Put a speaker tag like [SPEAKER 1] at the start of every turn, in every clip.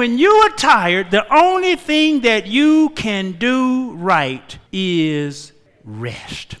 [SPEAKER 1] when you are tired, the only thing that you can do right is rest.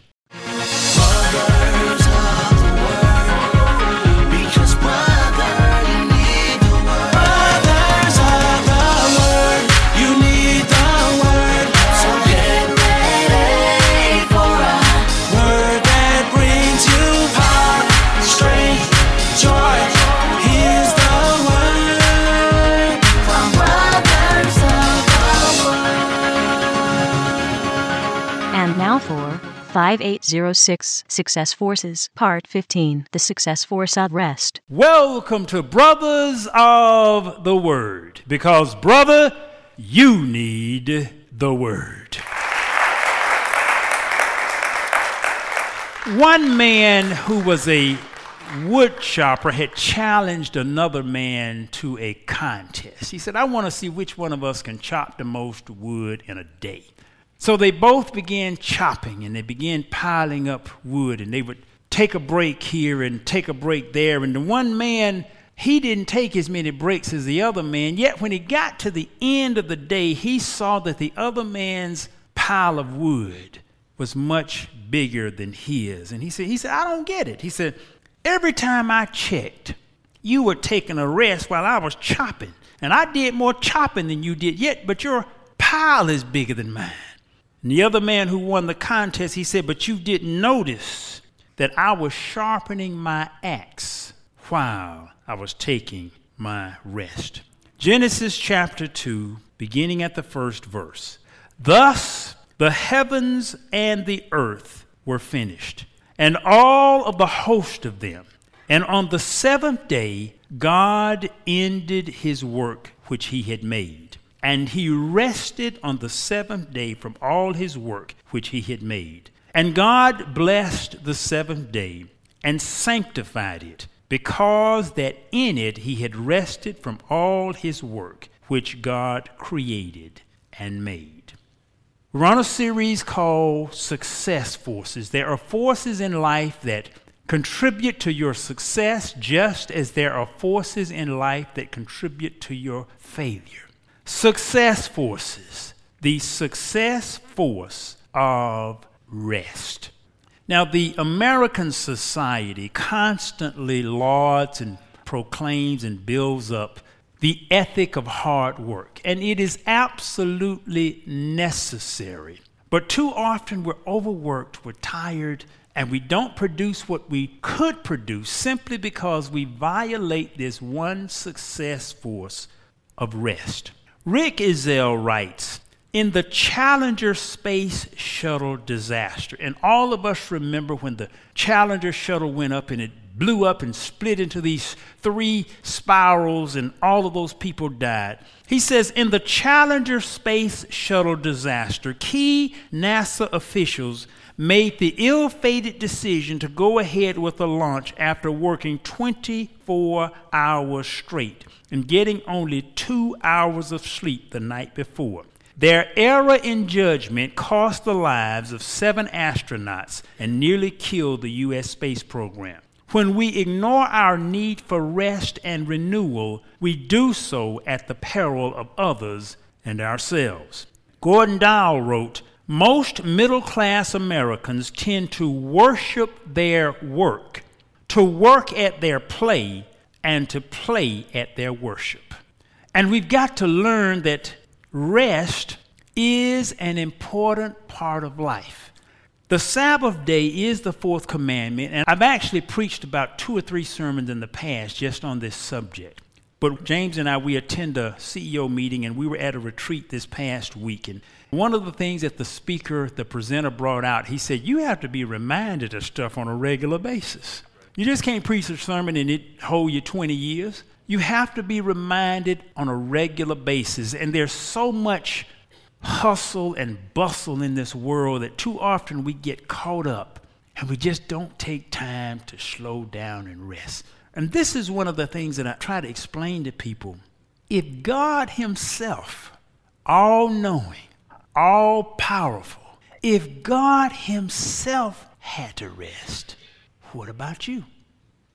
[SPEAKER 2] 5806 Success Forces, Part 15 The Success Force of Rest.
[SPEAKER 1] Welcome to Brothers of the Word, because, brother, you need the Word. One man who was a wood chopper had challenged another man to a contest. He said, I want to see which one of us can chop the most wood in a day. So they both began chopping and they began piling up wood and they would take a break here and take a break there. And the one man, he didn't take as many breaks as the other man. Yet when he got to the end of the day, he saw that the other man's pile of wood was much bigger than his. And he said, he said, I don't get it. He said, every time I checked, you were taking a rest while I was chopping. And I did more chopping than you did yet, but your pile is bigger than mine. And the other man who won the contest, he said, But you didn't notice that I was sharpening my axe while I was taking my rest. Genesis chapter 2, beginning at the first verse. Thus the heavens and the earth were finished, and all of the host of them. And on the seventh day, God ended his work which he had made. And he rested on the seventh day from all his work which he had made. And God blessed the seventh day and sanctified it, because that in it he had rested from all his work which God created and made. We're on a series called Success Forces. There are forces in life that contribute to your success just as there are forces in life that contribute to your failure. Success forces, the success force of rest. Now, the American society constantly lauds and proclaims and builds up the ethic of hard work, and it is absolutely necessary. But too often we're overworked, we're tired, and we don't produce what we could produce simply because we violate this one success force of rest. Rick Ezell writes In the Challenger Space Shuttle disaster, and all of us remember when the Challenger shuttle went up and it blew up and split into these three spirals, and all of those people died. He says In the Challenger Space Shuttle disaster, key NASA officials made the ill fated decision to go ahead with the launch after working 24 hours straight and getting only two hours of sleep the night before. Their error in judgment cost the lives of seven astronauts and nearly killed the U.S. space program. When we ignore our need for rest and renewal, we do so at the peril of others and ourselves. Gordon Dowell wrote, most middle class Americans tend to worship their work, to work at their play, and to play at their worship. And we've got to learn that rest is an important part of life. The Sabbath day is the fourth commandment, and I've actually preached about two or three sermons in the past just on this subject. But James and I, we attend a CEO meeting, and we were at a retreat this past week. And one of the things that the speaker, the presenter, brought out, he said, You have to be reminded of stuff on a regular basis. You just can't preach a sermon and it hold you 20 years. You have to be reminded on a regular basis. And there's so much hustle and bustle in this world that too often we get caught up and we just don't take time to slow down and rest. And this is one of the things that I try to explain to people. If God Himself, all knowing, all powerful, if God Himself had to rest, what about you?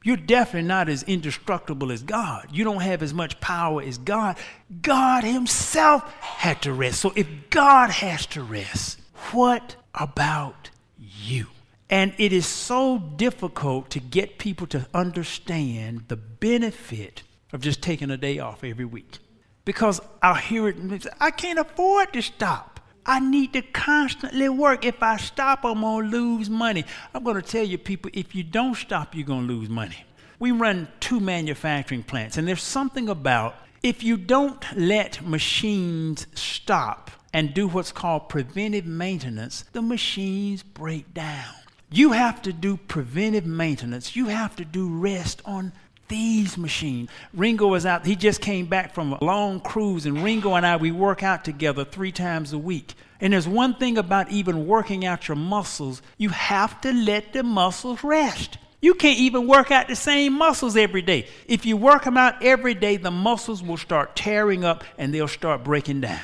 [SPEAKER 1] You're definitely not as indestructible as God. You don't have as much power as God. God Himself had to rest. So if God has to rest, what about you? And it is so difficult to get people to understand the benefit of just taking a day off every week. Because I'll hear it, and say, I can't afford to stop. I need to constantly work. If I stop, I'm going to lose money. I'm going to tell you, people, if you don't stop, you're going to lose money. We run two manufacturing plants, and there's something about if you don't let machines stop and do what's called preventive maintenance, the machines break down. You have to do preventive maintenance. You have to do rest on these machines. Ringo was out, he just came back from a long cruise, and Ringo and I, we work out together three times a week. And there's one thing about even working out your muscles, you have to let the muscles rest. You can't even work out the same muscles every day. If you work them out every day, the muscles will start tearing up and they'll start breaking down.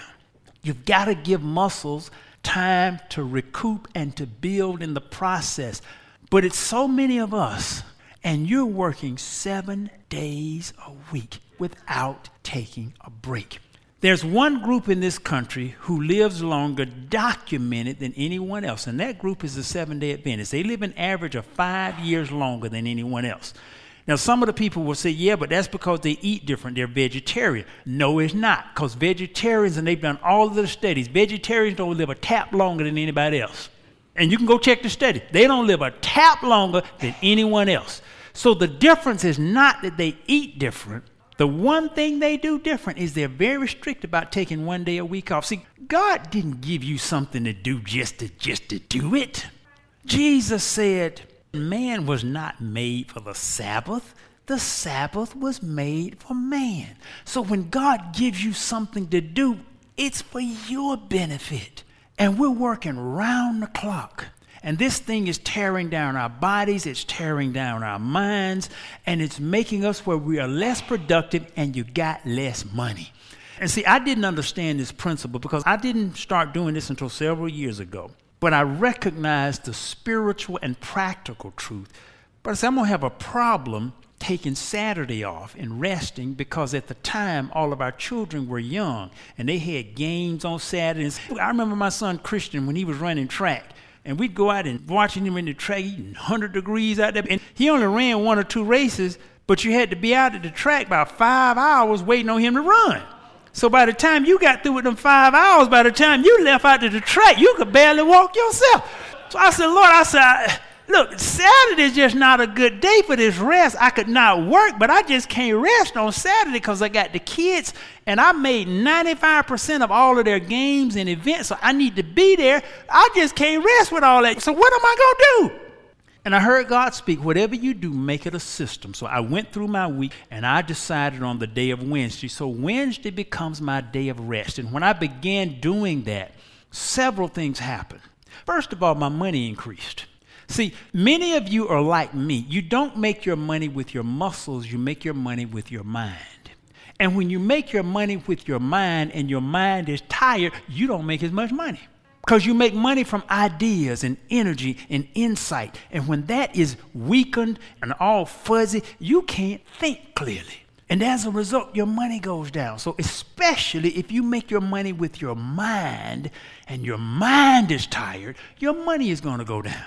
[SPEAKER 1] You've got to give muscles time to recoup and to build in the process. But it's so many of us and you're working seven days a week without taking a break. There's one group in this country who lives longer documented than anyone else, and that group is the Seven day Adventists. They live an average of five years longer than anyone else. Now, some of the people will say, yeah, but that's because they eat different. They're vegetarian. No, it's not, because vegetarians, and they've done all of the studies, vegetarians don't live a tap longer than anybody else. And you can go check the study. They don't live a tap longer than anyone else. So the difference is not that they eat different. The one thing they do different is they're very strict about taking one day a week off. See, God didn't give you something to do just to just to do it. Jesus said, man was not made for the Sabbath. The Sabbath was made for man. So when God gives you something to do, it's for your benefit. And we're working round the clock. And this thing is tearing down our bodies, it's tearing down our minds, and it's making us where we are less productive and you got less money. And see, I didn't understand this principle because I didn't start doing this until several years ago. But I recognized the spiritual and practical truth. But I said, I'm going to have a problem taking Saturday off and resting because at the time all of our children were young and they had games on Saturdays. I remember my son Christian when he was running track and we'd go out and watching him in the track, 100 degrees out there. And he only ran one or two races, but you had to be out at the track about five hours waiting on him to run. So by the time you got through with them five hours, by the time you left out to the track, you could barely walk yourself. So I said, Lord, I said, Look, Saturday is just not a good day for this rest. I could not work, but I just can't rest on Saturday because I got the kids and I made 95% of all of their games and events, so I need to be there. I just can't rest with all that. So what am I going to do? And I heard God speak, whatever you do, make it a system. So I went through my week and I decided on the day of Wednesday. So Wednesday becomes my day of rest. And when I began doing that, several things happened. First of all, my money increased. See, many of you are like me. You don't make your money with your muscles, you make your money with your mind. And when you make your money with your mind and your mind is tired, you don't make as much money. Because you make money from ideas and energy and insight. And when that is weakened and all fuzzy, you can't think clearly. And as a result, your money goes down. So, especially if you make your money with your mind and your mind is tired, your money is going to go down.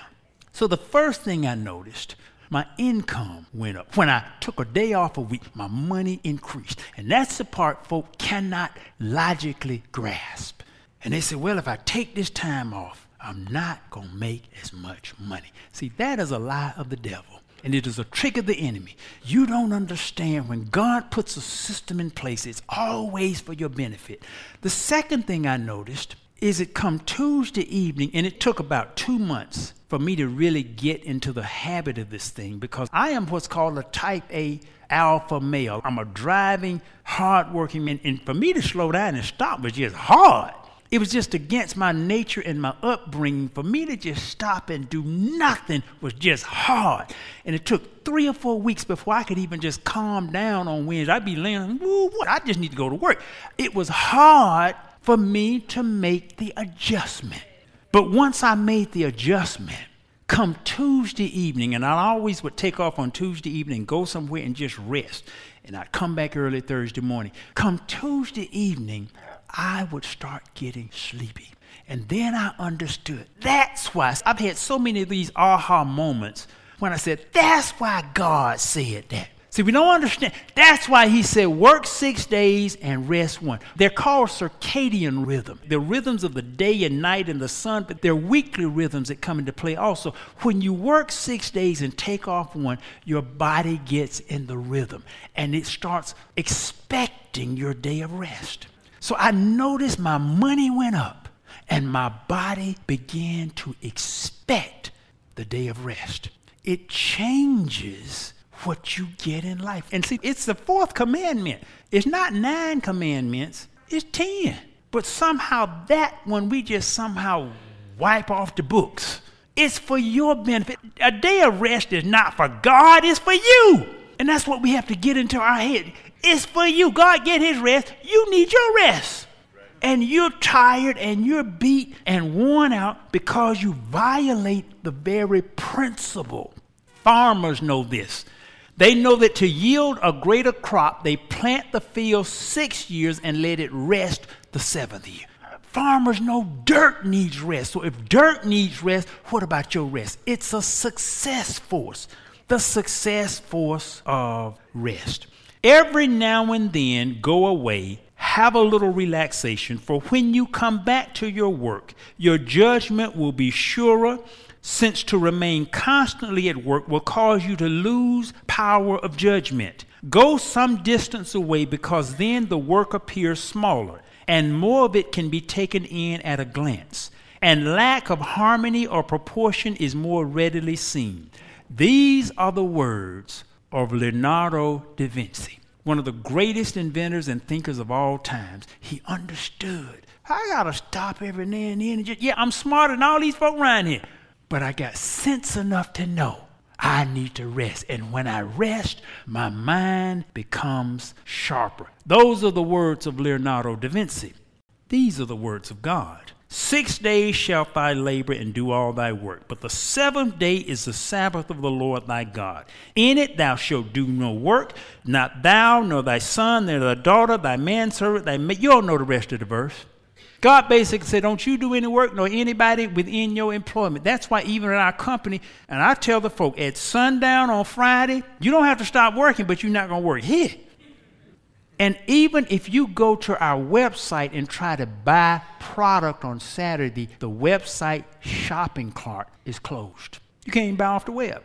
[SPEAKER 1] So the first thing I noticed, my income went up. When I took a day off a week, my money increased. And that's the part folk cannot logically grasp. And they say, well, if I take this time off, I'm not going to make as much money. See, that is a lie of the devil. And it is a trick of the enemy. You don't understand when God puts a system in place, it's always for your benefit. The second thing I noticed is it come Tuesday evening, and it took about two months for me to really get into the habit of this thing because I am what's called a type A alpha male. I'm a driving, hardworking man, and for me to slow down and stop was just hard. It was just against my nature and my upbringing. For me to just stop and do nothing was just hard. And it took three or four weeks before I could even just calm down on Wednesday. I'd be laying, what? I just need to go to work. It was hard for me to make the adjustment. But once I made the adjustment, Come Tuesday evening, and I always would take off on Tuesday evening, go somewhere and just rest. And I'd come back early Thursday morning. Come Tuesday evening, I would start getting sleepy. And then I understood. That's why I've had so many of these aha moments when I said, that's why God said that. See, we don't understand. That's why he said, work six days and rest one. They're called circadian rhythm. They're rhythms of the day and night and the sun, but they're weekly rhythms that come into play also. When you work six days and take off one, your body gets in the rhythm and it starts expecting your day of rest. So I noticed my money went up and my body began to expect the day of rest. It changes what you get in life. And see, it's the fourth commandment. It's not nine commandments, it's ten. But somehow that one we just somehow wipe off the books. It's for your benefit. A day of rest is not for God, it's for you. And that's what we have to get into our head. It's for you. God get his rest. You need your rest. And you're tired and you're beat and worn out because you violate the very principle. Farmers know this. They know that to yield a greater crop, they plant the field six years and let it rest the seventh year. Farmers know dirt needs rest. So if dirt needs rest, what about your rest? It's a success force, the success force of rest. Every now and then, go away, have a little relaxation, for when you come back to your work, your judgment will be surer since to remain constantly at work will cause you to lose power of judgment. Go some distance away because then the work appears smaller and more of it can be taken in at a glance. And lack of harmony or proportion is more readily seen. These are the words of Leonardo da Vinci, one of the greatest inventors and thinkers of all times. He understood. I gotta stop every now and then and just, yeah, I'm smarter than all these folk around here. But I got sense enough to know I need to rest. And when I rest, my mind becomes sharper. Those are the words of Leonardo da Vinci. These are the words of God. Six days shalt thy labor and do all thy work, but the seventh day is the Sabbath of the Lord thy God. In it thou shalt do no work, not thou, nor thy son, nor thy daughter, thy manservant, thy maid. You all know the rest of the verse. God basically said, Don't you do any work nor anybody within your employment. That's why, even in our company, and I tell the folk at sundown on Friday, you don't have to stop working, but you're not going to work here. And even if you go to our website and try to buy product on Saturday, the website shopping cart is closed. You can't buy off the web.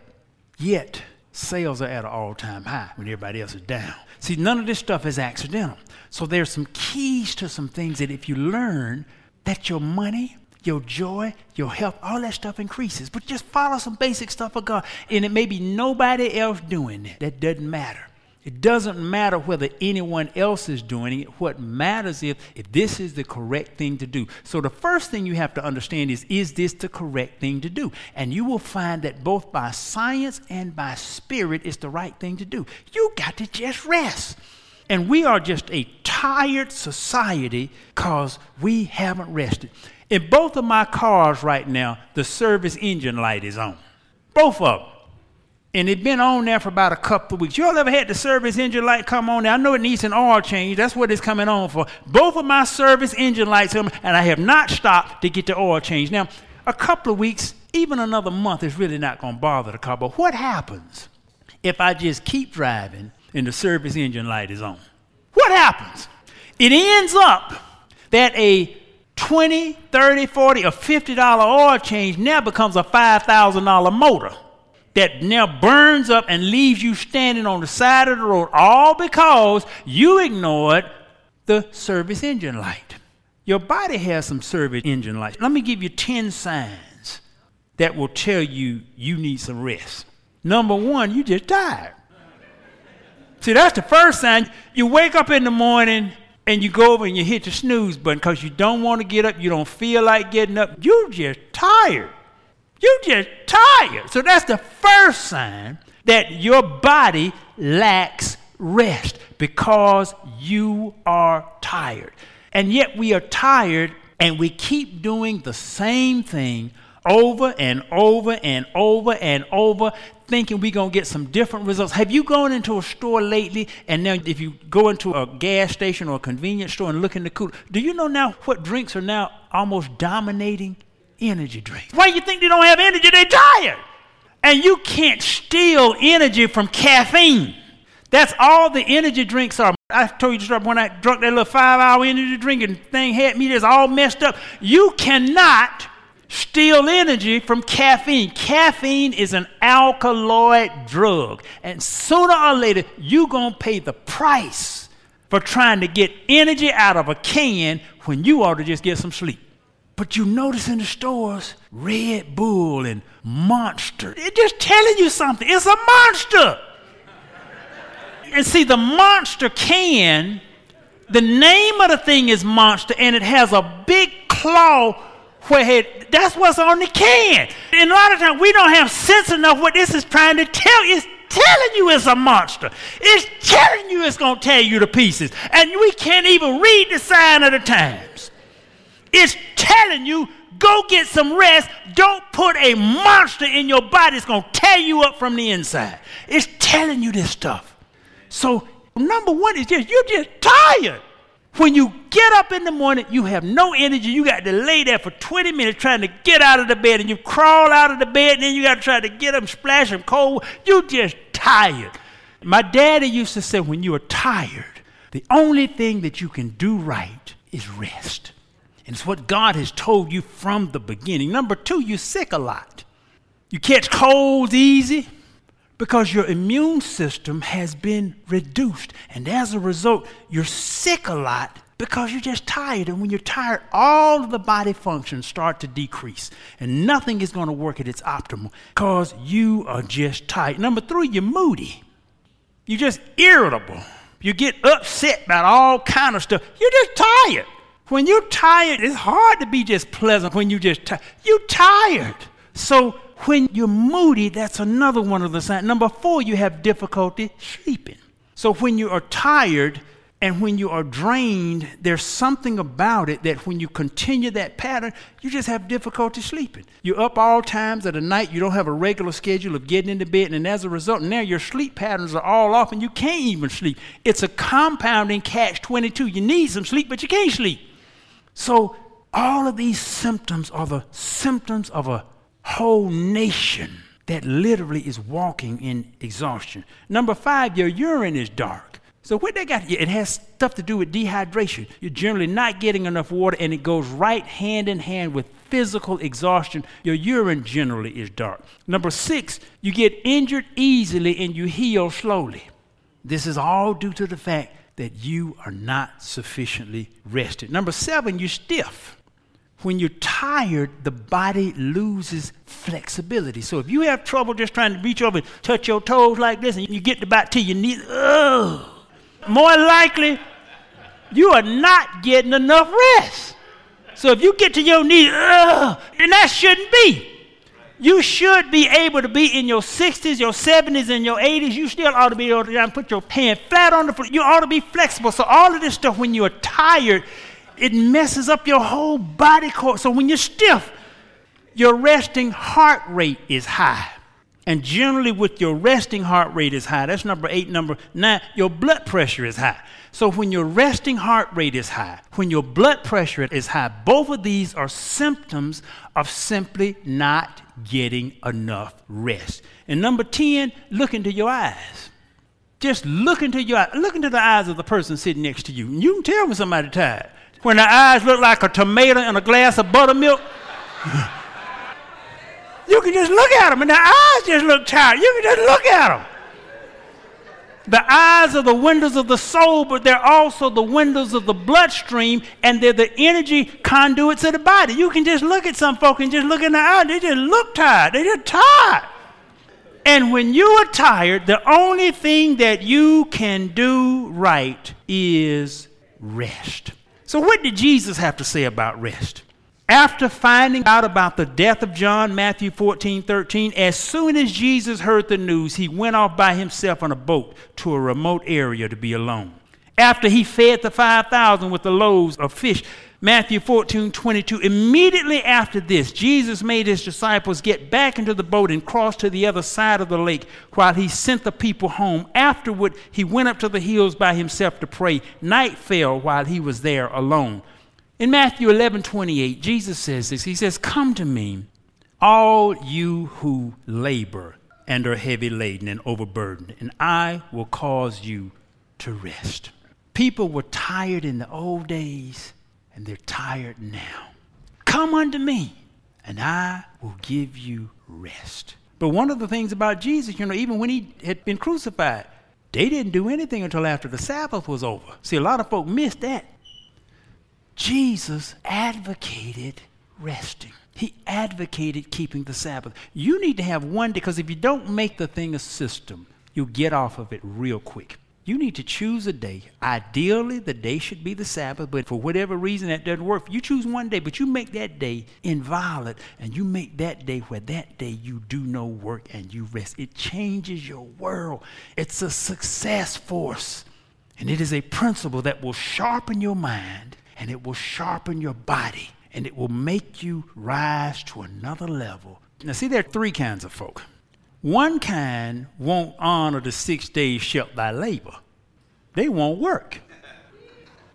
[SPEAKER 1] Yet, sales are at an all time high when everybody else is down. See, none of this stuff is accidental. So there's some keys to some things that if you learn, that your money, your joy, your health, all that stuff increases. But just follow some basic stuff of God. And it may be nobody else doing it. That doesn't matter. It doesn't matter whether anyone else is doing it. What matters is if this is the correct thing to do. So the first thing you have to understand is is this the correct thing to do? And you will find that both by science and by spirit it's the right thing to do. You got to just rest. And we are just a tired society because we haven't rested. In both of my cars right now, the service engine light is on. Both of them and it's been on there for about a couple of weeks. You all ever had the service engine light come on there? I know it needs an oil change. That's what it's coming on for. Both of my service engine lights, and I have not stopped to get the oil change. Now, a couple of weeks, even another month, is really not going to bother the car. But what happens if I just keep driving and the service engine light is on? What happens? It ends up that a 20, 30, 40, or $50 oil change now becomes a $5,000 motor that now burns up and leaves you standing on the side of the road, all because you ignored the service engine light. Your body has some service engine lights. Let me give you 10 signs that will tell you you need some rest. Number one, you just tired. See, that's the first sign. You wake up in the morning and you go over and you hit the snooze button because you don't want to get up, you don't feel like getting up. You're just tired. You're just tired. So that's the first sign that your body lacks rest because you are tired. And yet we are tired and we keep doing the same thing over and over and over and over, thinking we're going to get some different results. Have you gone into a store lately and now if you go into a gas station or a convenience store and look in the cooler, do you know now what drinks are now almost dominating? Energy drinks. Why do you think they don't have energy? They're tired. And you can't steal energy from caffeine. That's all the energy drinks are. I told you just when I drank that little five hour energy drink and thing had me just all messed up. You cannot steal energy from caffeine. Caffeine is an alkaloid drug. And sooner or later, you're going to pay the price for trying to get energy out of a can when you ought to just get some sleep. But you notice in the stores, Red Bull and Monster. It's just telling you something. It's a monster. and see, the monster can, the name of the thing is monster, and it has a big claw where it, that's what's on the can. And a lot of times we don't have sense enough what this is trying to tell you. It's telling you it's a monster. It's telling you it's going to tear you to pieces. And we can't even read the sign of the times. It's telling you go get some rest. Don't put a monster in your body. It's going to tear you up from the inside. It's telling you this stuff. So, number one is just, you're just tired. When you get up in the morning, you have no energy. You got to lay there for 20 minutes trying to get out of the bed, and you crawl out of the bed, and then you got to try to get them, splash them cold. You just tired. My daddy used to say, when you are tired, the only thing that you can do right is rest. And it's what God has told you from the beginning. Number two, you're sick a lot. You catch colds easy because your immune system has been reduced. And as a result, you're sick a lot because you're just tired. And when you're tired, all of the body functions start to decrease. And nothing is going to work at its optimal because you are just tired. Number three, you're moody. You're just irritable. You get upset about all kind of stuff. You're just tired. When you're tired, it's hard to be just pleasant when you're just tired. You're tired. So when you're moody, that's another one of the signs. Number four, you have difficulty sleeping. So when you are tired and when you are drained, there's something about it that when you continue that pattern, you just have difficulty sleeping. You're up all times of the night, you don't have a regular schedule of getting into bed, and as a result, now your sleep patterns are all off and you can't even sleep. It's a compounding catch 22. You need some sleep, but you can't sleep. So all of these symptoms are the symptoms of a whole nation that literally is walking in exhaustion. Number five, your urine is dark. So what they got? It has stuff to do with dehydration. You're generally not getting enough water, and it goes right hand in hand with physical exhaustion. Your urine generally is dark. Number six, you get injured easily and you heal slowly. This is all due to the fact that you are not sufficiently rested. Number seven, you're stiff when you're tired, the body loses flexibility. So if you have trouble just trying to reach over and touch your toes like this and you get to about to your knees, ugh, more likely you are not getting enough rest. So if you get to your knees, ugh, and that shouldn't be. You should be able to be in your 60s, your 70s, and your 80s. You still ought to be able to put your hand flat on the floor. You ought to be flexible. So all of this stuff, when you are tired, it messes up your whole body core. So when you're stiff, your resting heart rate is high. And generally, with your resting heart rate is high, that's number eight. Number nine, your blood pressure is high. So when your resting heart rate is high, when your blood pressure is high, both of these are symptoms of simply not getting enough rest. And number 10, look into your eyes. Just look into your eyes. Look into the eyes of the person sitting next to you. And you can tell when somebody's tired when the eyes look like a tomato in a glass of buttermilk. you can just look at them, and the eyes just look tired. You can just look at them. The eyes are the windows of the soul, but they're also the windows of the bloodstream, and they're the energy conduits of the body. You can just look at some folk and just look in the eye, they just look tired. They're just tired. And when you are tired, the only thing that you can do right is rest. So, what did Jesus have to say about rest? After finding out about the death of John, Matthew 14, 13, as soon as Jesus heard the news, he went off by himself on a boat to a remote area to be alone. After he fed the 5,000 with the loaves of fish, Matthew 14, 22. Immediately after this, Jesus made his disciples get back into the boat and cross to the other side of the lake while he sent the people home. Afterward, he went up to the hills by himself to pray. Night fell while he was there alone. In Matthew 11, 28, Jesus says this He says, Come to me, all you who labor and are heavy laden and overburdened, and I will cause you to rest. People were tired in the old days and they're tired now. Come unto me, and I will give you rest. But one of the things about Jesus, you know, even when he had been crucified, they didn't do anything until after the Sabbath was over. See, a lot of folk missed that. Jesus advocated resting. He advocated keeping the Sabbath. You need to have one day, because if you don't make the thing a system, you'll get off of it real quick. You need to choose a day. Ideally, the day should be the Sabbath, but for whatever reason that doesn't work, you choose one day, but you make that day inviolate, and you make that day where that day you do no work and you rest. It changes your world. It's a success force, and it is a principle that will sharpen your mind and it will sharpen your body and it will make you rise to another level. Now, see, there are three kinds of folk. One kind won't honor the six days shalt by labor. They won't work.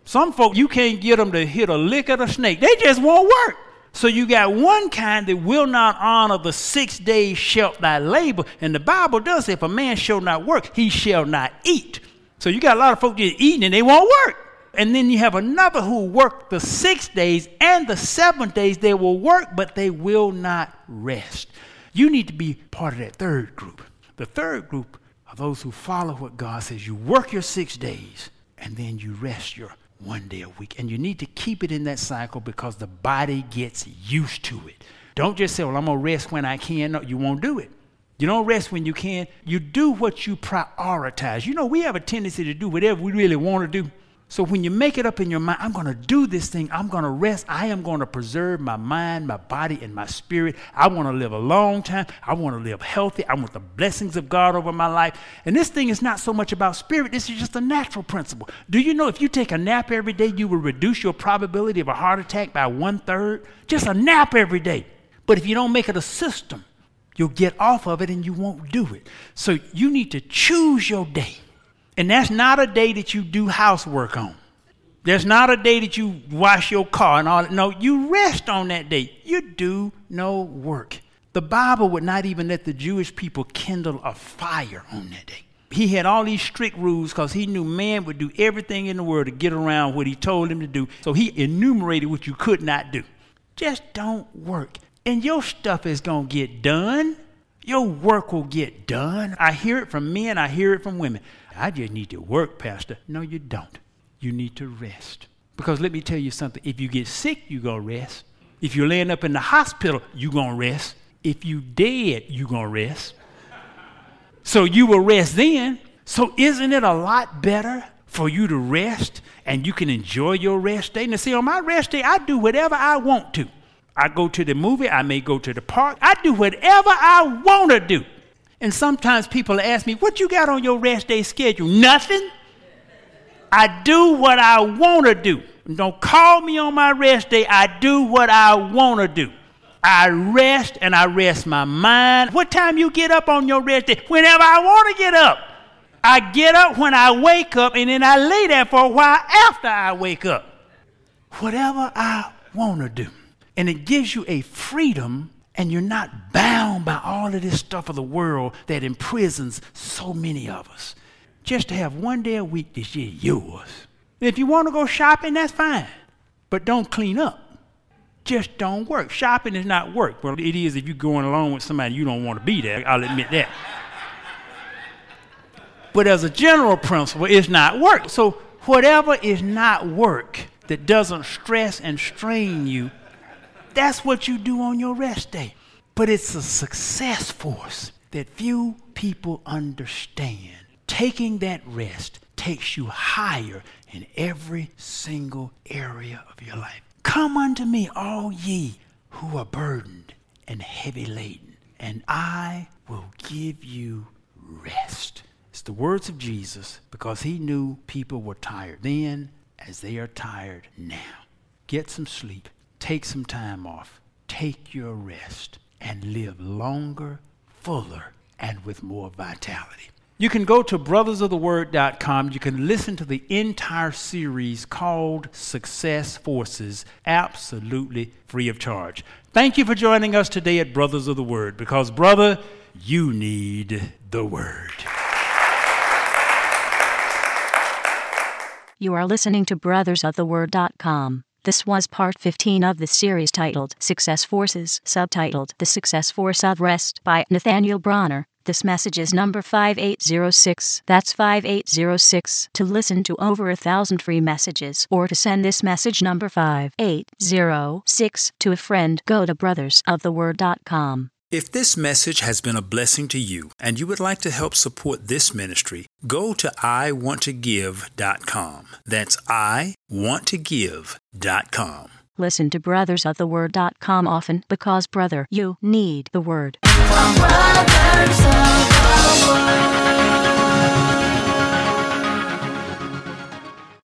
[SPEAKER 1] Some folk, you can't get them to hit a lick of a snake. They just won't work. So you got one kind that will not honor the six days shalt thy labor. And the Bible does say, if a man shall not work, he shall not eat. So you got a lot of folk just eating and they won't work. And then you have another who work the six days and the seven days. They will work, but they will not rest. You need to be part of that third group. The third group are those who follow what God says. You work your six days and then you rest your one day a week. And you need to keep it in that cycle because the body gets used to it. Don't just say, well, I'm going to rest when I can. No, you won't do it. You don't rest when you can. You do what you prioritize. You know, we have a tendency to do whatever we really want to do. So when you make it up in your mind, I'm going to do this thing, I'm going to rest, I am going to preserve my mind, my body, and my spirit. I want to live a long time. I want to live healthy. I want the blessings of God over my life. And this thing is not so much about spirit, this is just a natural principle. Do you know if you take a nap every day, you will reduce your probability of a heart attack by one third? Just a nap every day. But if you don't make it a system, you'll get off of it and you won't do it. So you need to choose your day. And that's not a day that you do housework on. There's not a day that you wash your car and all that. No, you rest on that day. You do no work. The Bible would not even let the Jewish people kindle a fire on that day. He had all these strict rules because he knew man would do everything in the world to get around what he told him to do. So he enumerated what you could not do. Just don't work. And your stuff is going to get done. Your work will get done. I hear it from men, I hear it from women. I just need to work, Pastor. No, you don't. You need to rest. Because let me tell you something. If you get sick, you're going to rest. If you're laying up in the hospital, you're going to rest. If you dead, you're going to rest. So you will rest then. So isn't it a lot better for you to rest and you can enjoy your rest day? Now, see, on my rest day, I do whatever I want to. I go to the movie, I may go to the park, I do whatever I want to do. And sometimes people ask me, What you got on your rest day schedule? Nothing. I do what I want to do. Don't call me on my rest day. I do what I want to do. I rest and I rest my mind. What time you get up on your rest day? Whenever I want to get up. I get up when I wake up and then I lay there for a while after I wake up. Whatever I want to do. And it gives you a freedom and you're not bound by all of this stuff of the world that imprisons so many of us. Just to have one day a week this year yours. If you want to go shopping, that's fine. But don't clean up. Just don't work. Shopping is not work. Well, it is if you're going along with somebody you don't want to be there. I'll admit that. but as a general principle, it's not work. So whatever is not work that doesn't stress and strain you that's what you do on your rest day. But it's a success force that few people understand. Taking that rest takes you higher in every single area of your life. Come unto me, all ye who are burdened and heavy laden, and I will give you rest. It's the words of Jesus because he knew people were tired then as they are tired now. get some sleep, take some time off, take your rest, and live longer, fuller, and with more vitality. You can go to brothersoftheword.com. You can listen to the entire series called Success Forces absolutely free of charge. Thank you for joining us today at Brothers of the Word because, brother, you need the Word.
[SPEAKER 2] You are listening to brothersoftheword.com. This was part 15 of the series titled Success Forces, subtitled The Success Force of Rest by Nathaniel Bronner. This message is number 5806. That's 5806. To listen to over a thousand free messages or to send this message number 5806 to a friend, go to brothersoftheword.com.
[SPEAKER 1] If this message has been a blessing to you and you would like to help support this ministry, go to iwanttogive.com. That's iwanttogive.com.
[SPEAKER 2] Listen to brothersoftheword.com often because, brother, you need the word.
[SPEAKER 3] Brothers of